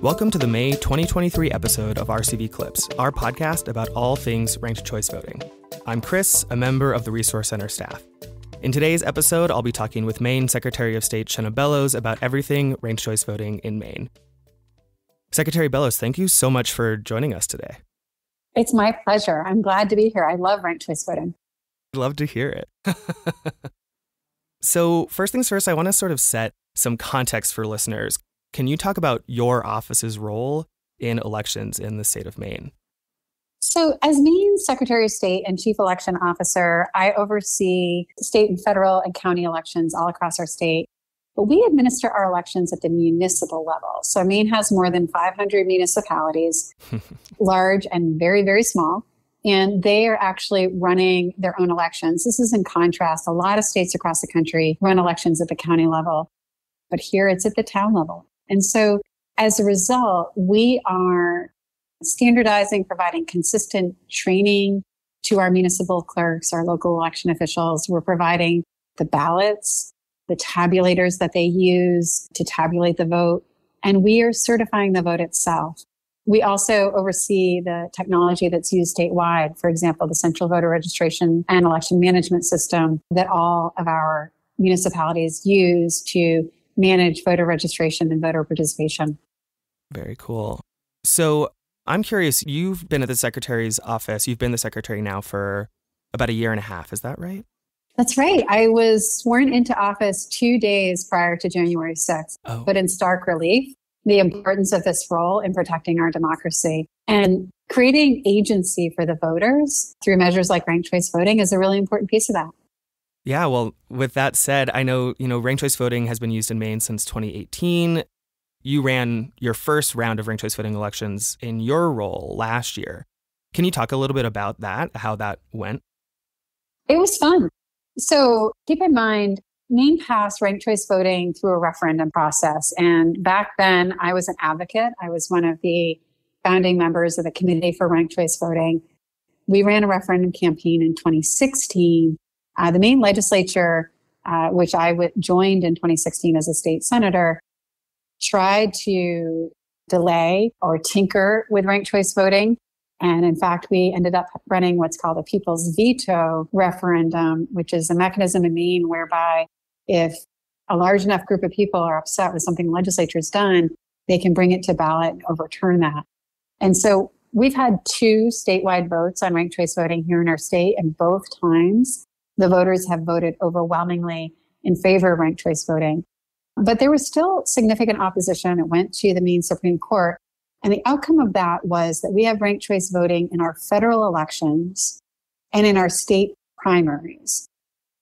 Welcome to the May 2023 episode of RCV Clips, our podcast about all things ranked choice voting. I'm Chris, a member of the Resource Center staff. In today's episode, I'll be talking with Maine Secretary of State Shenna Bellows about everything ranked choice voting in Maine. Secretary Bellows, thank you so much for joining us today. It's my pleasure. I'm glad to be here. I love ranked choice voting. I'd love to hear it. so, first things first, I want to sort of set some context for listeners. Can you talk about your office's role in elections in the state of Maine? So, as Maine Secretary of State and Chief Election Officer, I oversee state and federal and county elections all across our state. But we administer our elections at the municipal level. So, Maine has more than 500 municipalities, large and very, very small. And they are actually running their own elections. This is in contrast. A lot of states across the country run elections at the county level, but here it's at the town level. And so as a result, we are standardizing, providing consistent training to our municipal clerks, our local election officials. We're providing the ballots, the tabulators that they use to tabulate the vote, and we are certifying the vote itself. We also oversee the technology that's used statewide, for example, the central voter registration and election management system that all of our municipalities use to manage voter registration and voter participation. Very cool. So I'm curious, you've been at the secretary's office. You've been the secretary now for about a year and a half. Is that right? That's right. I was sworn into office two days prior to January 6th, oh. but in stark relief, the importance of this role in protecting our democracy and creating agency for the voters through measures like ranked choice voting is a really important piece of that. Yeah, well, with that said, I know, you know, ranked choice voting has been used in Maine since 2018. You ran your first round of ranked choice voting elections in your role last year. Can you talk a little bit about that, how that went? It was fun. So keep in mind, Maine passed ranked choice voting through a referendum process. And back then, I was an advocate. I was one of the founding members of the Committee for Ranked Choice Voting. We ran a referendum campaign in 2016 uh, the Maine legislature, uh, which I w- joined in 2016 as a state senator, tried to delay or tinker with ranked choice voting. And in fact, we ended up running what's called a people's veto referendum, which is a mechanism in Maine whereby if a large enough group of people are upset with something the legislature has done, they can bring it to ballot and overturn that. And so we've had two statewide votes on ranked choice voting here in our state, and both times the voters have voted overwhelmingly in favor of ranked choice voting. But there was still significant opposition. It went to the Maine Supreme Court. And the outcome of that was that we have ranked choice voting in our federal elections and in our state primaries.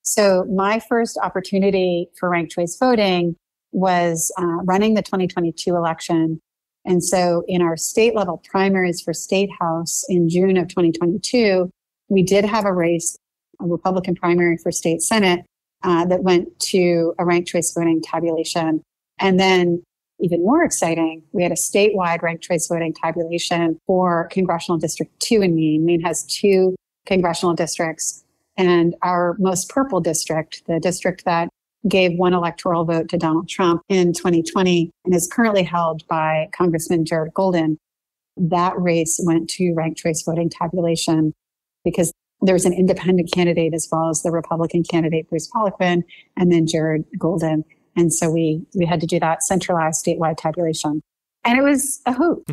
So my first opportunity for ranked choice voting was uh, running the 2022 election. And so in our state level primaries for state house in June of 2022, we did have a race a Republican primary for state Senate uh, that went to a ranked choice voting tabulation. And then even more exciting, we had a statewide ranked choice voting tabulation for congressional district two in Maine. Maine has two congressional districts and our most purple district, the district that gave one electoral vote to Donald Trump in 2020 and is currently held by Congressman Jared Golden. That race went to ranked choice voting tabulation because there was an independent candidate as well as the Republican candidate, Bruce Poliquin, and then Jared Golden. And so we, we had to do that centralized statewide tabulation. And it was a hoot.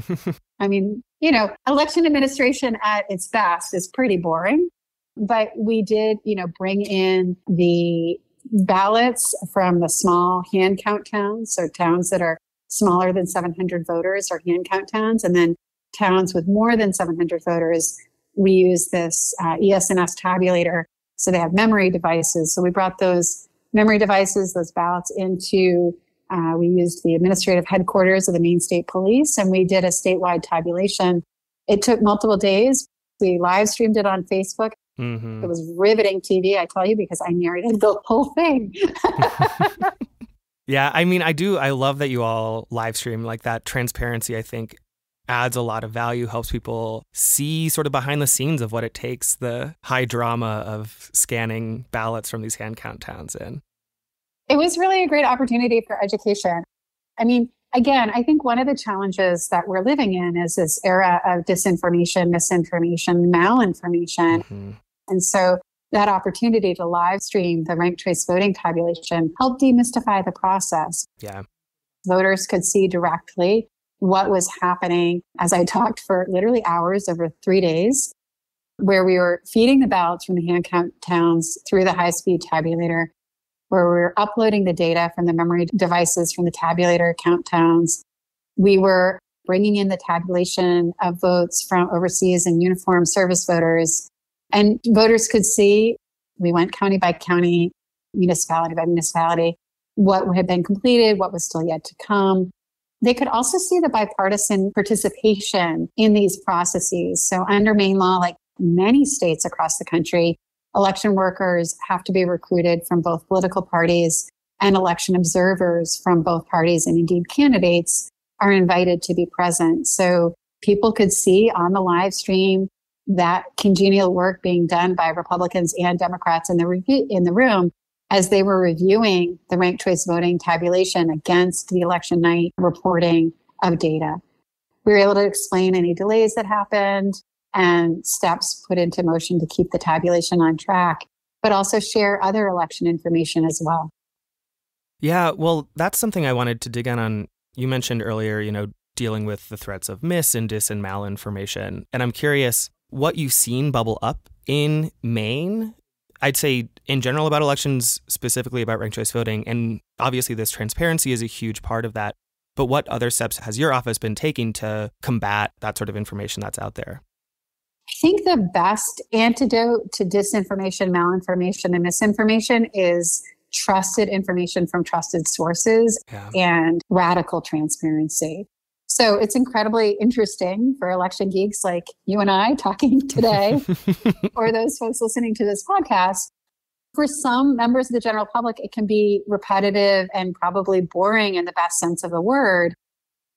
I mean, you know, election administration at its best is pretty boring, but we did, you know, bring in the ballots from the small hand count towns. So towns that are smaller than 700 voters are hand count towns. And then towns with more than 700 voters we use this uh, ES&S tabulator. So they have memory devices. So we brought those memory devices, those ballots into, uh, we used the administrative headquarters of the Maine State Police and we did a statewide tabulation. It took multiple days. We live streamed it on Facebook. Mm-hmm. It was riveting TV, I tell you, because I narrated the whole thing. yeah, I mean, I do. I love that you all live stream like that. Transparency, I think, adds a lot of value, helps people see sort of behind the scenes of what it takes the high drama of scanning ballots from these hand count towns in. It was really a great opportunity for education. I mean, again, I think one of the challenges that we're living in is this era of disinformation, misinformation, malinformation. Mm-hmm. And so that opportunity to live stream the ranked choice voting tabulation helped demystify the process. Yeah. Voters could see directly what was happening as I talked for literally hours over three days, where we were feeding the ballots from the hand count towns through the high speed tabulator where we were uploading the data from the memory devices from the tabulator count towns. We were bringing in the tabulation of votes from overseas and uniform service voters. And voters could see, we went county by county, municipality by municipality, what had been completed, what was still yet to come. They could also see the bipartisan participation in these processes. So under Maine law, like many states across the country, election workers have to be recruited from both political parties and election observers from both parties and indeed candidates are invited to be present. So people could see on the live stream that congenial work being done by Republicans and Democrats in the review, in the room as they were reviewing the ranked choice voting tabulation against the election night reporting of data. We were able to explain any delays that happened, and steps put into motion to keep the tabulation on track, but also share other election information as well. Yeah, well, that's something I wanted to dig in on. You mentioned earlier, you know, dealing with the threats of mis and dis and malinformation. And I'm curious what you've seen bubble up in Maine. I'd say in general about elections, specifically about ranked choice voting. And obviously, this transparency is a huge part of that. But what other steps has your office been taking to combat that sort of information that's out there? I think the best antidote to disinformation, malinformation, and misinformation is trusted information from trusted sources yeah. and radical transparency. So it's incredibly interesting for election geeks like you and I talking today, or those folks listening to this podcast. For some members of the general public, it can be repetitive and probably boring in the best sense of the word,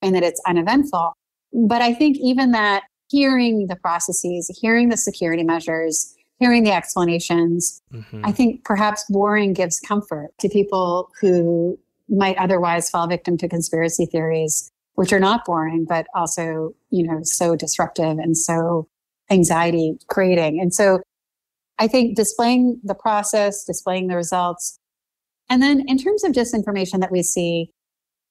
and that it's uneventful. But I think even that hearing the processes, hearing the security measures, hearing the explanations, mm-hmm. I think perhaps boring gives comfort to people who might otherwise fall victim to conspiracy theories, which are not boring, but also, you know, so disruptive and so anxiety creating. And so I think displaying the process, displaying the results. And then in terms of disinformation that we see,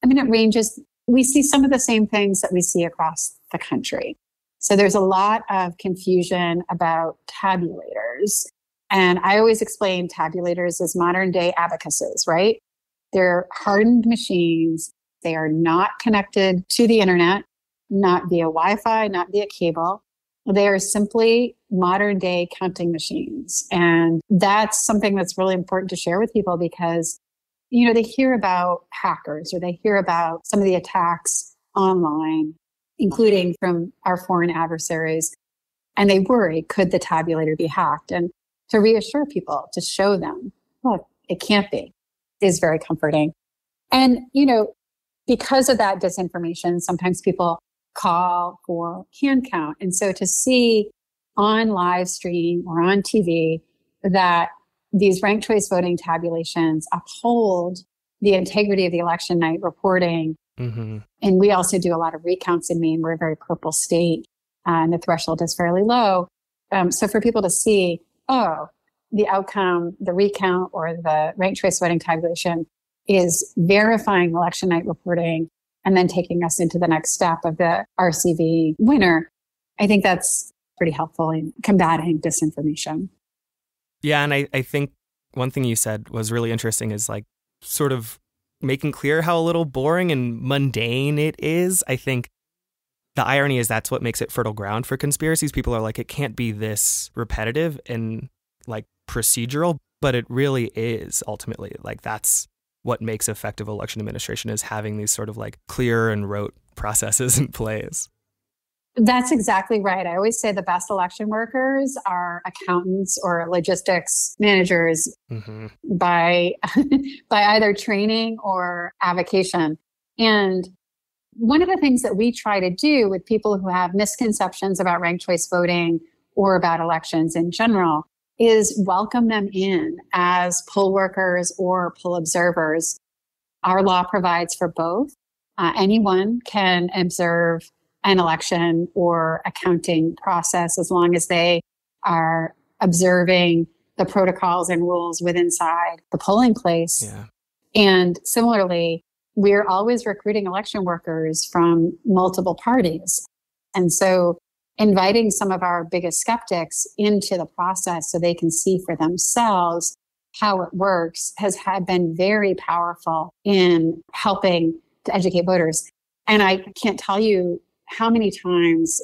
I mean, it ranges. We see some of the same things that we see across the country. So there's a lot of confusion about tabulators. And I always explain tabulators as modern day abacuses, right? They're hardened machines. They are not connected to the internet, not via Wi Fi, not via cable. They are simply modern day counting machines. And that's something that's really important to share with people because, you know, they hear about hackers or they hear about some of the attacks online including from our foreign adversaries. And they worry, could the tabulator be hacked? And to reassure people, to show them, look, it can't be, is very comforting. And, you know, because of that disinformation, sometimes people call for hand count. And so to see on live stream or on TV that these ranked choice voting tabulations uphold the integrity of the election night reporting Mm-hmm. And we also do a lot of recounts in Maine. We're a very purple state uh, and the threshold is fairly low. Um, so for people to see, oh, the outcome, the recount or the ranked choice voting tabulation is verifying election night reporting and then taking us into the next step of the RCV winner. I think that's pretty helpful in combating disinformation. Yeah. And I, I think one thing you said was really interesting is like sort of making clear how a little boring and mundane it is. I think the irony is that's what makes it fertile ground for conspiracies. People are like, it can't be this repetitive and like procedural, but it really is ultimately. Like, that's what makes effective election administration is having these sort of like clear and rote processes in place. That's exactly right. I always say the best election workers are accountants or logistics managers mm-hmm. by by either training or avocation. And one of the things that we try to do with people who have misconceptions about ranked choice voting or about elections in general is welcome them in as poll workers or poll observers. Our law provides for both. Uh, anyone can observe an election or accounting process as long as they are observing the protocols and rules within inside the polling place. Yeah. And similarly, we're always recruiting election workers from multiple parties. And so inviting some of our biggest skeptics into the process so they can see for themselves how it works has had been very powerful in helping to educate voters. And I can't tell you how many times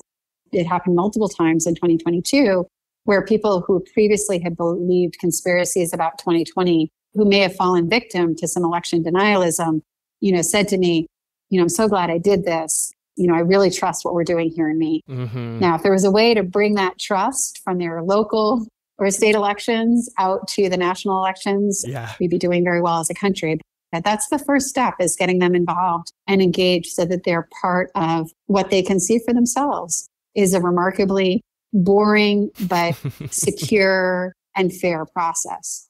it happened multiple times in 2022 where people who previously had believed conspiracies about 2020 who may have fallen victim to some election denialism you know said to me you know i'm so glad i did this you know i really trust what we're doing here in maine mm-hmm. now if there was a way to bring that trust from their local or state elections out to the national elections yeah. we'd be doing very well as a country that's the first step is getting them involved and engaged so that they're part of what they can see for themselves is a remarkably boring but secure and fair process.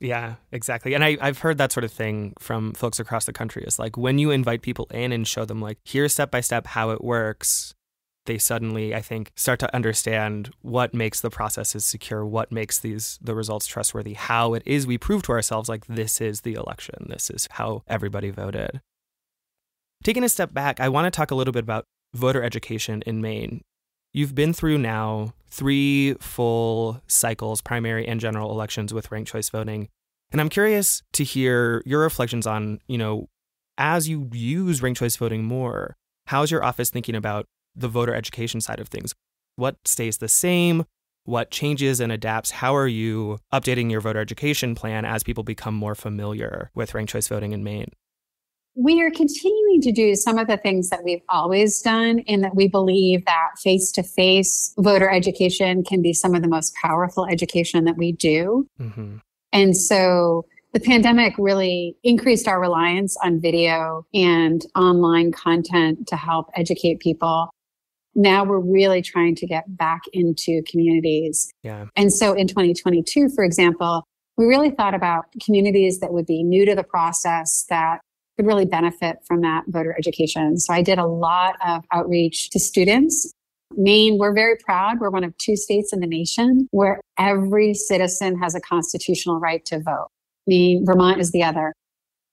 Yeah, exactly. And I, I've heard that sort of thing from folks across the country. It's like when you invite people in and show them, like, here's step by step how it works, they suddenly, I think, start to understand what makes the processes secure, what makes these the results trustworthy, how it is we prove to ourselves like this is the election, this is how everybody voted. Taking a step back, I want to talk a little bit about voter education in Maine. You've been through now three full cycles, primary and general elections with ranked choice voting. And I'm curious to hear your reflections on, you know, as you use ranked choice voting more, how's your office thinking about the voter education side of things? What stays the same? What changes and adapts? How are you updating your voter education plan as people become more familiar with ranked choice voting in Maine? We are continuing to do some of the things that we've always done in that we believe that face to face voter education can be some of the most powerful education that we do. Mm-hmm. And so the pandemic really increased our reliance on video and online content to help educate people. Now we're really trying to get back into communities. Yeah. And so in 2022, for example, we really thought about communities that would be new to the process that could really benefit from that voter education. So I did a lot of outreach to students. Maine, we're very proud. We're one of two states in the nation where every citizen has a constitutional right to vote. Maine, Vermont is the other.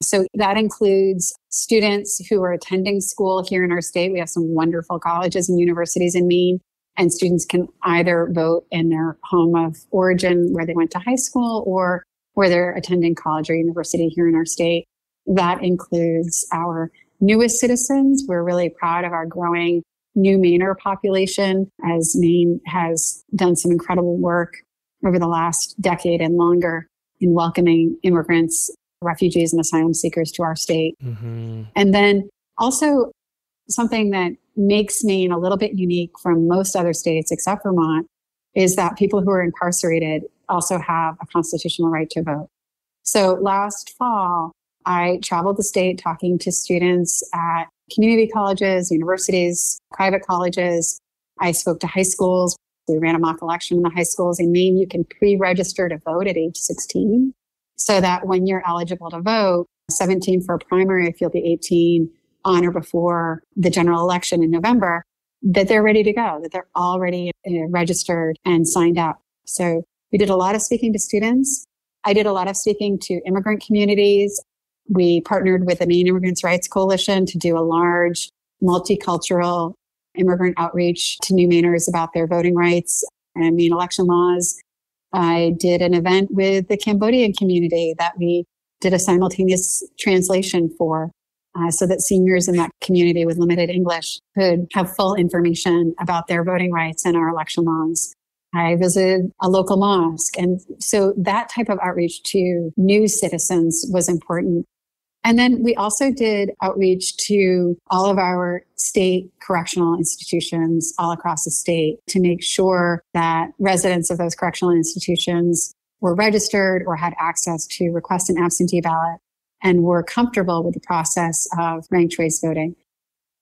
So that includes students who are attending school here in our state. We have some wonderful colleges and universities in Maine, and students can either vote in their home of origin where they went to high school or where they're attending college or university here in our state. That includes our newest citizens. We're really proud of our growing new Mainer population as Maine has done some incredible work over the last decade and longer in welcoming immigrants, refugees, and asylum seekers to our state. Mm-hmm. And then also something that makes Maine a little bit unique from most other states except Vermont is that people who are incarcerated also have a constitutional right to vote. So last fall, I traveled the state talking to students at community colleges, universities, private colleges. I spoke to high schools. We ran a mock election in the high schools. In Maine, you can pre-register to vote at age 16 so that when you're eligible to vote, 17 for a primary, if you'll be 18 on or before the general election in November, that they're ready to go, that they're already uh, registered and signed up. So we did a lot of speaking to students. I did a lot of speaking to immigrant communities. We partnered with the Maine Immigrants' Rights Coalition to do a large multicultural immigrant outreach to new Mainers about their voting rights and Maine election laws. I did an event with the Cambodian community that we did a simultaneous translation for uh, so that seniors in that community with limited English could have full information about their voting rights and our election laws. I visited a local mosque. And so that type of outreach to new citizens was important. And then we also did outreach to all of our state correctional institutions all across the state to make sure that residents of those correctional institutions were registered or had access to request an absentee ballot and were comfortable with the process of ranked choice voting.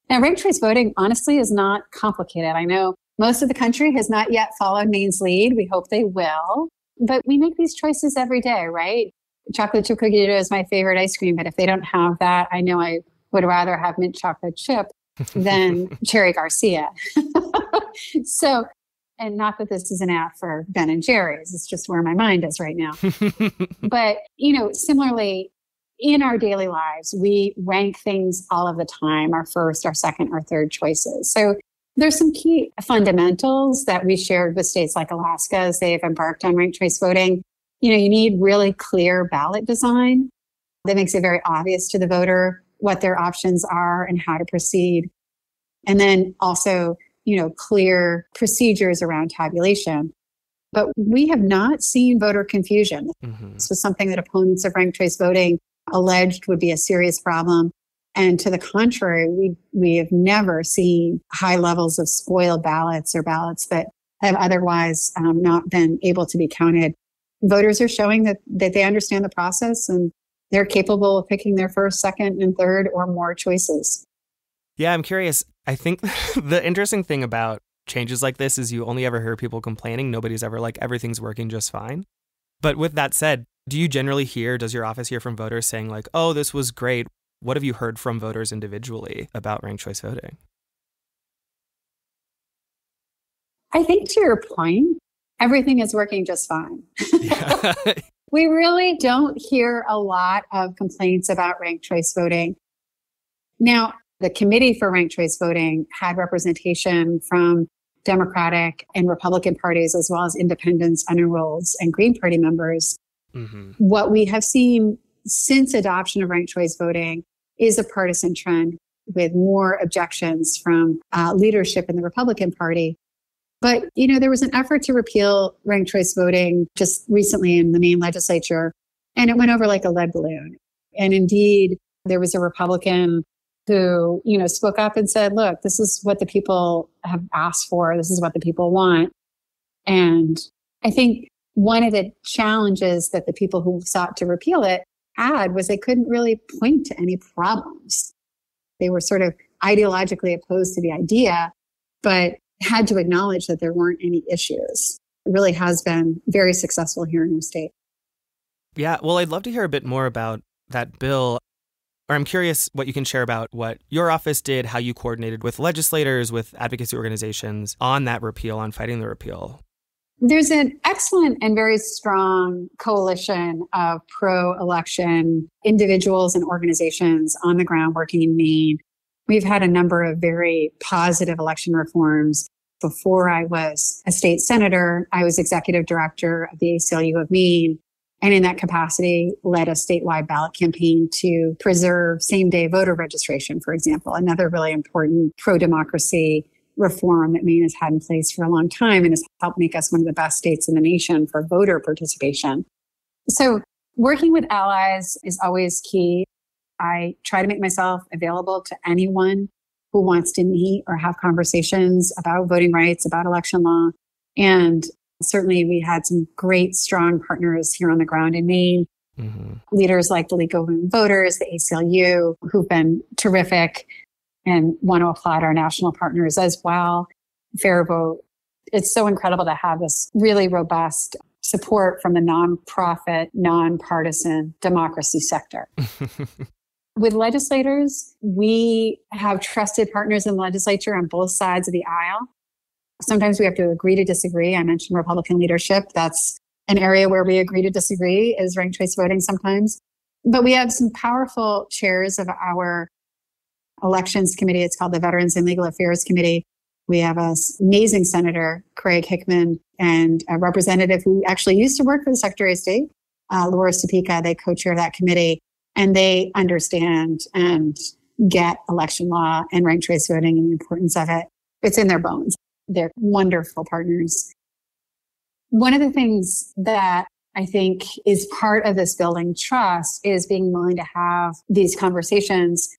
Now, ranked choice voting honestly is not complicated. I know most of the country has not yet followed Maine's lead. We hope they will. But we make these choices every day, right? Chocolate chip cookie dough is my favorite ice cream, but if they don't have that, I know I would rather have mint chocolate chip than Cherry Garcia. so, and not that this is an ad for Ben and Jerry's, it's just where my mind is right now. but, you know, similarly, in our daily lives, we rank things all of the time, our first, our second, our third choices. So there's some key fundamentals that we shared with states like Alaska as they've embarked on ranked choice voting. You know, you need really clear ballot design that makes it very obvious to the voter what their options are and how to proceed. And then also, you know, clear procedures around tabulation. But we have not seen voter confusion. Mm-hmm. This was something that opponents of ranked choice voting alleged would be a serious problem. And to the contrary, we, we have never seen high levels of spoiled ballots or ballots that have otherwise um, not been able to be counted. Voters are showing that, that they understand the process and they're capable of picking their first, second, and third or more choices. Yeah, I'm curious. I think the interesting thing about changes like this is you only ever hear people complaining. Nobody's ever like, everything's working just fine. But with that said, do you generally hear, does your office hear from voters saying, like, oh, this was great? What have you heard from voters individually about ranked choice voting? I think to your point, everything is working just fine. Yeah. we really don't hear a lot of complaints about ranked choice voting. Now, the committee for ranked choice voting had representation from Democratic and Republican parties, as well as independents, unenrolled, and Green Party members. Mm-hmm. What we have seen since adoption of ranked choice voting is a partisan trend with more objections from uh, leadership in the Republican Party. But, you know, there was an effort to repeal ranked choice voting just recently in the Maine legislature, and it went over like a lead balloon. And indeed, there was a Republican who, you know, spoke up and said, look, this is what the people have asked for. This is what the people want. And I think one of the challenges that the people who sought to repeal it had was they couldn't really point to any problems. They were sort of ideologically opposed to the idea, but had to acknowledge that there weren't any issues. It really has been very successful here in the state. Yeah, well, I'd love to hear a bit more about that bill. Or I'm curious what you can share about what your office did, how you coordinated with legislators, with advocacy organizations on that repeal, on fighting the repeal. There's an excellent and very strong coalition of pro election individuals and organizations on the ground working in Maine. We've had a number of very positive election reforms. Before I was a state senator, I was executive director of the ACLU of Maine. And in that capacity, led a statewide ballot campaign to preserve same day voter registration, for example, another really important pro democracy reform that Maine has had in place for a long time and has helped make us one of the best states in the nation for voter participation. So working with allies is always key. I try to make myself available to anyone who wants to meet or have conversations about voting rights, about election law. And certainly we had some great, strong partners here on the ground in Maine. Mm-hmm. Leaders like the League of Women Voters, the ACLU, who've been terrific and want to applaud our national partners as well. FairVote. It's so incredible to have this really robust support from the nonprofit, nonpartisan democracy sector. With legislators, we have trusted partners in the legislature on both sides of the aisle. Sometimes we have to agree to disagree. I mentioned Republican leadership. That's an area where we agree to disagree is ranked choice voting sometimes. But we have some powerful chairs of our elections committee. It's called the Veterans and Legal Affairs Committee. We have an amazing Senator, Craig Hickman, and a representative who actually used to work for the Secretary of State, uh, Laura Supica. They co-chair that committee, and they understand and get election law and ranked choice voting and the importance of it. It's in their bones. They're wonderful partners. One of the things that I think is part of this building trust is being willing to have these conversations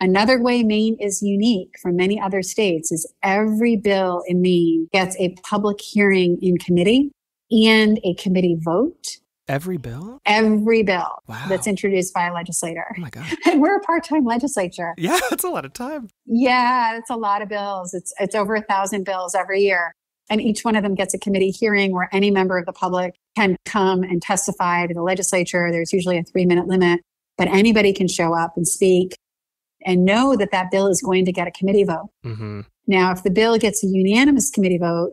Another way Maine is unique from many other states is every bill in Maine gets a public hearing in committee and a committee vote. Every bill? Every bill wow. that's introduced by a legislator. Oh my God. And we're a part-time legislature. Yeah, that's a lot of time. Yeah, it's a lot of bills. It's it's over a thousand bills every year. And each one of them gets a committee hearing where any member of the public can come and testify to the legislature. There's usually a three minute limit, but anybody can show up and speak and know that that bill is going to get a committee vote. Mm-hmm. Now, if the bill gets a unanimous committee vote,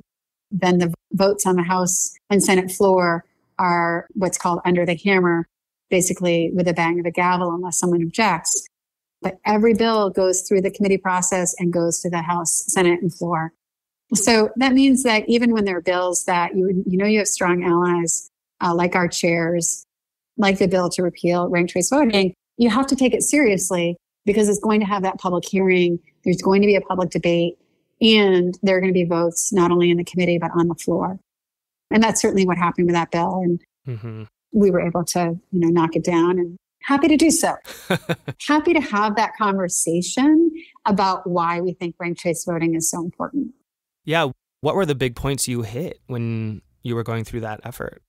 then the votes on the House and Senate floor are what's called under the hammer, basically with a bang of a gavel, unless someone objects. But every bill goes through the committee process and goes to the House, Senate, and floor. So that means that even when there are bills that you you know you have strong allies uh, like our chairs, like the bill to repeal ranked choice voting, you have to take it seriously because it's going to have that public hearing. There's going to be a public debate, and there are going to be votes not only in the committee but on the floor. And that's certainly what happened with that bill. And mm-hmm. we were able to, you know, knock it down and happy to do so. happy to have that conversation about why we think ranked choice voting is so important. Yeah. What were the big points you hit when you were going through that effort?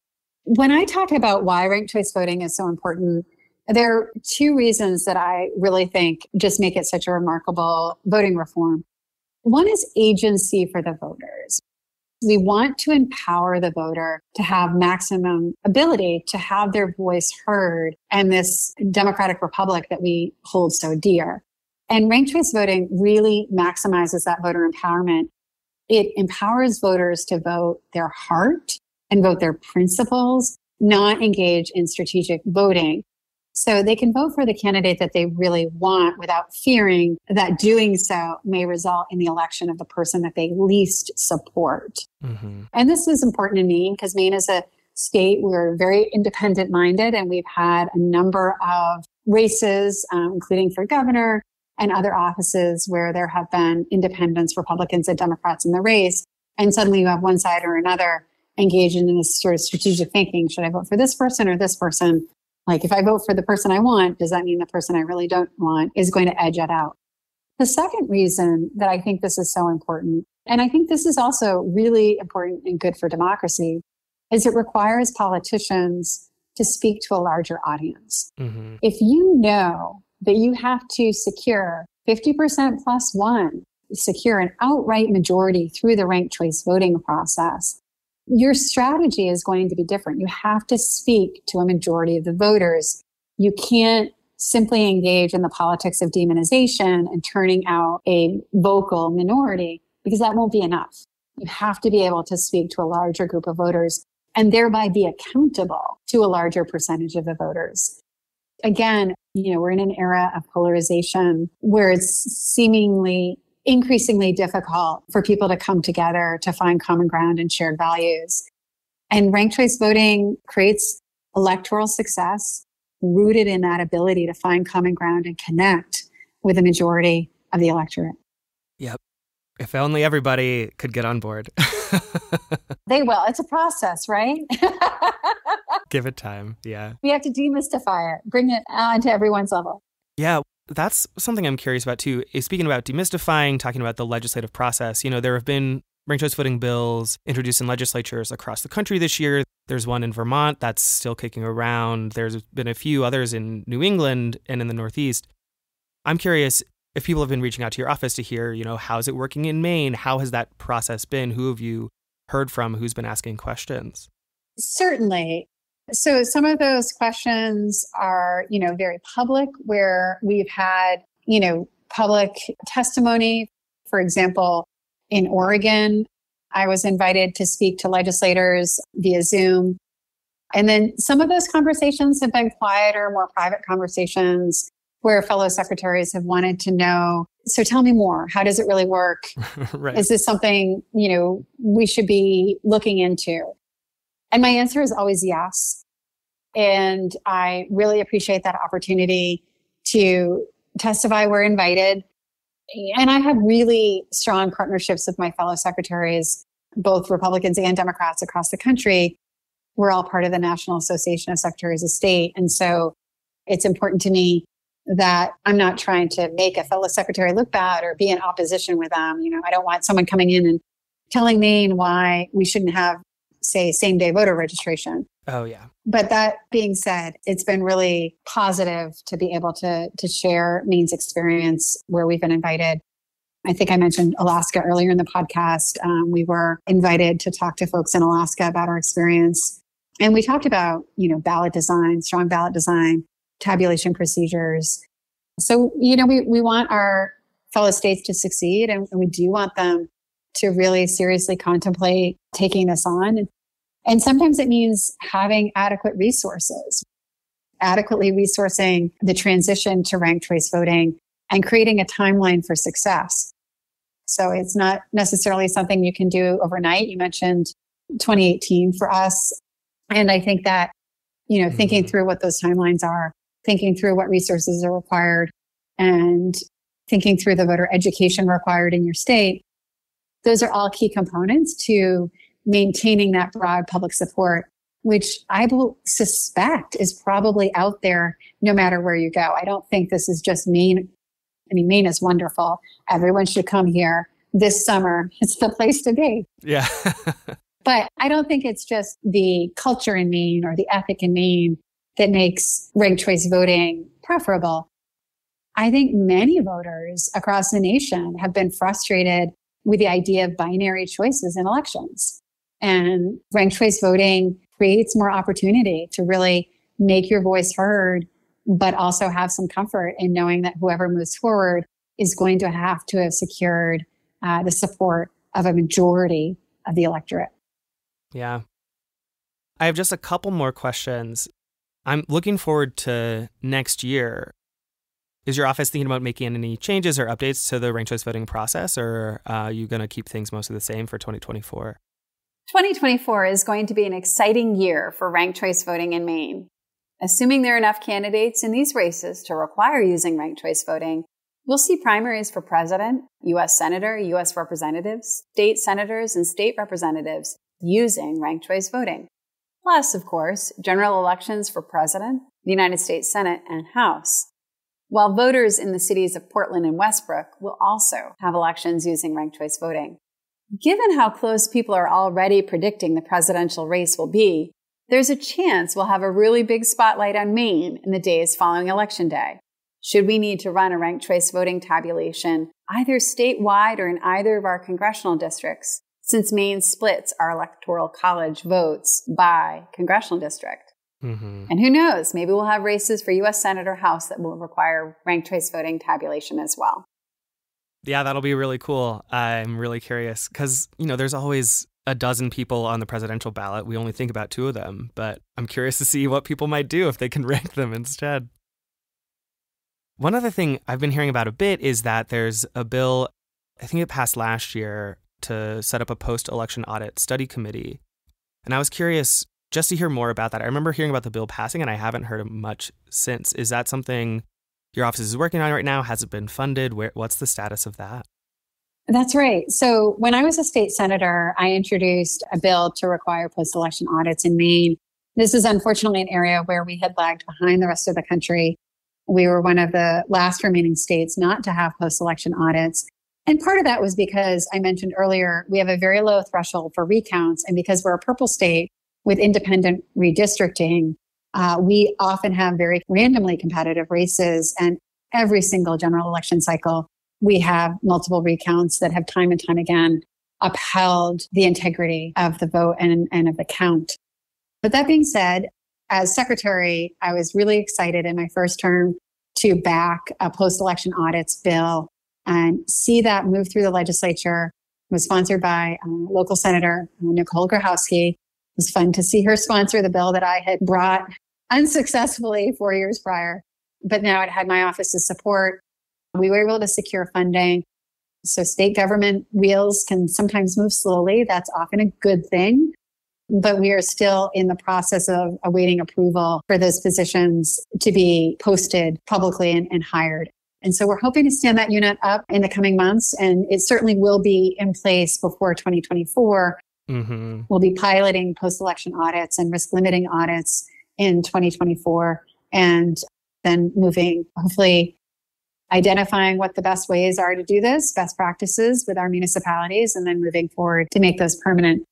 When I talk about why ranked choice voting is so important, there are two reasons that I really think just make it such a remarkable voting reform. One is agency for the voters. We want to empower the voter to have maximum ability to have their voice heard in this democratic republic that we hold so dear. And ranked choice voting really maximizes that voter empowerment. It empowers voters to vote their heart and vote their principles, not engage in strategic voting. So they can vote for the candidate that they really want without fearing that doing so may result in the election of the person that they least support. Mm-hmm. And this is important in Maine because Maine is a state where we're very independent minded and we've had a number of races, um, including for governor and other offices where there have been independents, Republicans, and Democrats in the race. And suddenly you have one side or another engaged in this sort of strategic thinking. Should I vote for this person or this person? Like if I vote for the person I want, does that mean the person I really don't want is going to edge it out? The second reason that I think this is so important, and I think this is also really important and good for democracy, is it requires politicians to speak to a larger audience. Mm-hmm. If you know that you have to secure 50% plus one, secure an outright majority through the ranked choice voting process, your strategy is going to be different. You have to speak to a majority of the voters. You can't simply engage in the politics of demonization and turning out a vocal minority because that won't be enough. You have to be able to speak to a larger group of voters and thereby be accountable to a larger percentage of the voters. Again, you know, we're in an era of polarization where it's seemingly increasingly difficult for people to come together to find common ground and shared values. And ranked choice voting creates electoral success rooted in that ability to find common ground and connect with a majority of the electorate. Yep. If only everybody could get on board. they will. It's a process, right? Give it time. Yeah. We have to demystify it, bring it onto everyone's level. Yeah that's something I'm curious about too. Is speaking about demystifying, talking about the legislative process. You know, there have been ranked choice voting bills introduced in legislatures across the country this year. There's one in Vermont that's still kicking around. There's been a few others in New England and in the Northeast. I'm curious if people have been reaching out to your office to hear, you know, how's it working in Maine? How has that process been? Who have you heard from? Who's been asking questions? Certainly. So some of those questions are, you know, very public where we've had, you know, public testimony. For example, in Oregon, I was invited to speak to legislators via Zoom. And then some of those conversations have been quieter, more private conversations where fellow secretaries have wanted to know so tell me more how does it really work right. is this something you know we should be looking into and my answer is always yes. And I really appreciate that opportunity to testify. We're invited. And I have really strong partnerships with my fellow secretaries, both Republicans and Democrats across the country. We're all part of the National Association of Secretaries of State. And so it's important to me that I'm not trying to make a fellow secretary look bad or be in opposition with them. You know, I don't want someone coming in and telling me why we shouldn't have say same day voter registration. Oh yeah. But that being said, it's been really positive to be able to to share Maine's experience where we've been invited. I think I mentioned Alaska earlier in the podcast. Um, we were invited to talk to folks in Alaska about our experience, and we talked about you know ballot design, strong ballot design, tabulation procedures, So, you know, we, we want our fellow states to succeed and we do want them to really seriously contemplate taking this on. And sometimes it means having adequate resources, adequately resourcing the transition to ranked choice voting and creating a timeline for success. So it's not necessarily something you can do overnight. You mentioned 2018 for us. And I think that, you know, mm-hmm. thinking through what those timelines are, thinking through what resources are required and thinking through the voter education required in your state, those are all key components to maintaining that broad public support, which I will suspect is probably out there no matter where you go. I don't think this is just Maine. I mean, Maine is wonderful. Everyone should come here this summer. It's the place to be. Yeah. but I don't think it's just the culture in Maine or the ethic in Maine that makes ranked choice voting preferable. I think many voters across the nation have been frustrated with the idea of binary choices in elections. And ranked choice voting creates more opportunity to really make your voice heard, but also have some comfort in knowing that whoever moves forward is going to have to have secured uh, the support of a majority of the electorate. Yeah. I have just a couple more questions. I'm looking forward to next year. Is your office thinking about making any changes or updates to the ranked choice voting process, or uh, are you going to keep things mostly the same for 2024? 2024 is going to be an exciting year for ranked choice voting in Maine. Assuming there are enough candidates in these races to require using ranked choice voting, we'll see primaries for president, U.S. senator, U.S. representatives, state senators, and state representatives using ranked choice voting. Plus, of course, general elections for president, the United States Senate, and House. While voters in the cities of Portland and Westbrook will also have elections using ranked choice voting. Given how close people are already predicting the presidential race will be, there's a chance we'll have a really big spotlight on Maine in the days following Election Day. Should we need to run a ranked choice voting tabulation, either statewide or in either of our congressional districts, since Maine splits our electoral college votes by congressional district? Mm-hmm. And who knows, maybe we'll have races for U.S. Senate or House that will require ranked choice voting tabulation as well yeah, that'll be really cool. I'm really curious because, you know, there's always a dozen people on the presidential ballot. We only think about two of them, but I'm curious to see what people might do if they can rank them instead. One other thing I've been hearing about a bit is that there's a bill, I think it passed last year, to set up a post election audit study committee. And I was curious just to hear more about that. I remember hearing about the bill passing and I haven't heard much since. Is that something your office is working on right now? Has it been funded? Where, what's the status of that? That's right. So when I was a state senator, I introduced a bill to require post election audits in Maine. This is unfortunately an area where we had lagged behind the rest of the country. We were one of the last remaining states not to have post election audits. And part of that was because I mentioned earlier, we have a very low threshold for recounts. And because we're a purple state with independent redistricting, uh, we often have very randomly competitive races and every single general election cycle, we have multiple recounts that have time and time again upheld the integrity of the vote and, and of the count. But that being said, as secretary, I was really excited in my first term to back a post election audits bill and see that move through the legislature. It was sponsored by um, local senator uh, Nicole Grohoski. It was fun to see her sponsor the bill that I had brought unsuccessfully four years prior, but now it had my office's support. We were able to secure funding. So state government wheels can sometimes move slowly. That's often a good thing. But we are still in the process of awaiting approval for those positions to be posted publicly and, and hired. And so we're hoping to stand that unit up in the coming months. And it certainly will be in place before 2024. Mm-hmm. We'll be piloting post election audits and risk limiting audits in 2024 and then moving, hopefully identifying what the best ways are to do this, best practices with our municipalities, and then moving forward to make those permanent.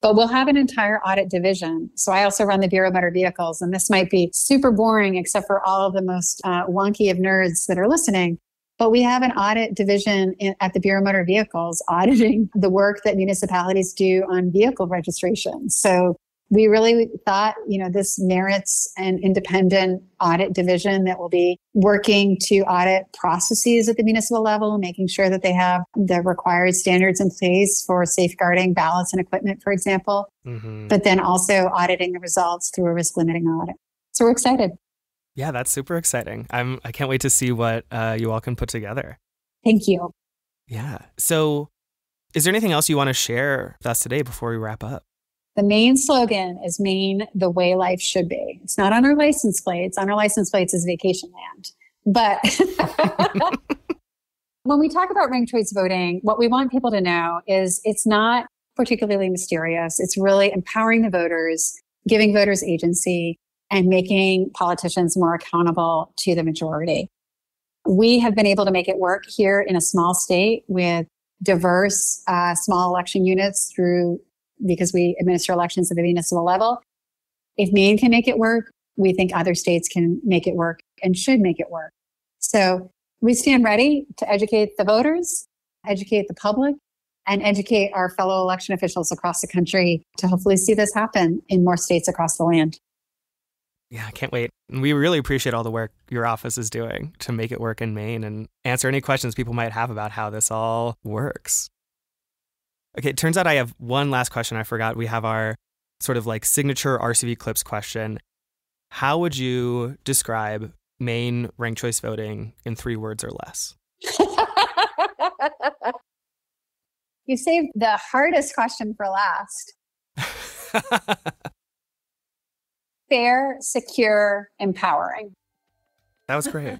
But we'll have an entire audit division. So I also run the Bureau of Motor Vehicles, and this might be super boring, except for all of the most uh, wonky of nerds that are listening. But we have an audit division in, at the Bureau of Motor Vehicles auditing the work that municipalities do on vehicle registration. So we really thought, you know, this merits an independent audit division that will be working to audit processes at the municipal level, making sure that they have the required standards in place for safeguarding ballots and equipment, for example, mm-hmm. but then also auditing the results through a risk limiting audit. So we're excited. Yeah, that's super exciting. I'm I can't wait to see what uh, you all can put together. Thank you. Yeah. So, is there anything else you want to share with us today before we wrap up? The main slogan is Maine the way life should be. It's not on our license plates. On our license plates is vacation land. But when we talk about ranked choice voting, what we want people to know is it's not particularly mysterious. It's really empowering the voters, giving voters agency, and making politicians more accountable to the majority. We have been able to make it work here in a small state with diverse uh, small election units through because we administer elections at the municipal level. If Maine can make it work, we think other states can make it work and should make it work. So we stand ready to educate the voters, educate the public, and educate our fellow election officials across the country to hopefully see this happen in more states across the land. Yeah, I can't wait. We really appreciate all the work your office is doing to make it work in Maine and answer any questions people might have about how this all works. Okay, it turns out I have one last question I forgot. We have our sort of like signature RCV clips question. How would you describe Maine ranked choice voting in three words or less? you saved the hardest question for last. Fair, secure, empowering. That was great.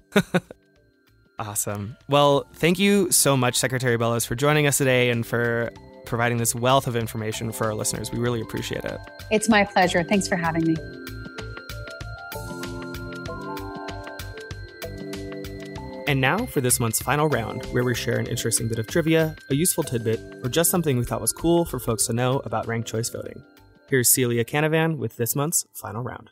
awesome. Well, thank you so much, Secretary Bellows, for joining us today and for providing this wealth of information for our listeners. We really appreciate it. It's my pleasure. Thanks for having me. And now for this month's final round, where we share an interesting bit of trivia, a useful tidbit, or just something we thought was cool for folks to know about ranked choice voting. Here's Celia Canavan with this month's final round.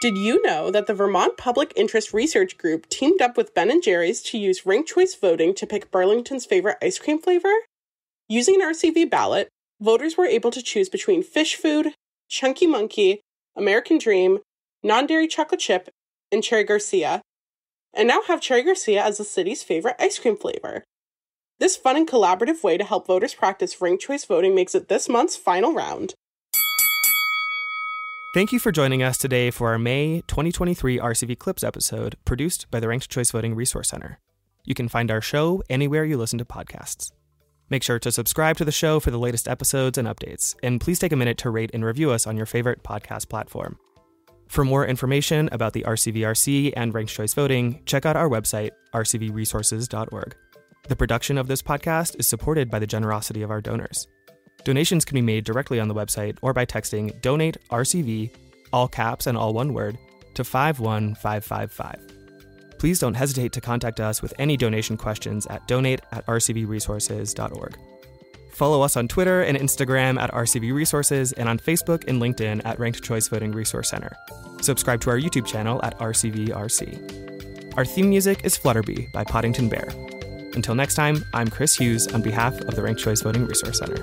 Did you know that the Vermont Public Interest Research Group teamed up with Ben & Jerry's to use ranked choice voting to pick Burlington's favorite ice cream flavor? Using an RCV ballot, voters were able to choose between Fish Food, Chunky Monkey, American Dream, Non-Dairy Chocolate Chip, and Cherry Garcia, and now have Cherry Garcia as the city's favorite ice cream flavor. This fun and collaborative way to help voters practice ranked choice voting makes it this month's final round. Thank you for joining us today for our May 2023 RCV Clips episode produced by the Ranked Choice Voting Resource Center. You can find our show anywhere you listen to podcasts. Make sure to subscribe to the show for the latest episodes and updates, and please take a minute to rate and review us on your favorite podcast platform. For more information about the RCVRC and Ranked Choice Voting, check out our website, rcvresources.org. The production of this podcast is supported by the generosity of our donors. Donations can be made directly on the website or by texting donate RCV, all caps and all one word, to 51555. Please don't hesitate to contact us with any donation questions at donate at rcvresources.org. Follow us on Twitter and Instagram at RCV Resources and on Facebook and LinkedIn at Ranked Choice Voting Resource Center. Subscribe to our YouTube channel at RCVRC. Our theme music is Flutterby by Poddington Bear. Until next time, I'm Chris Hughes on behalf of the Ranked Choice Voting Resource Center.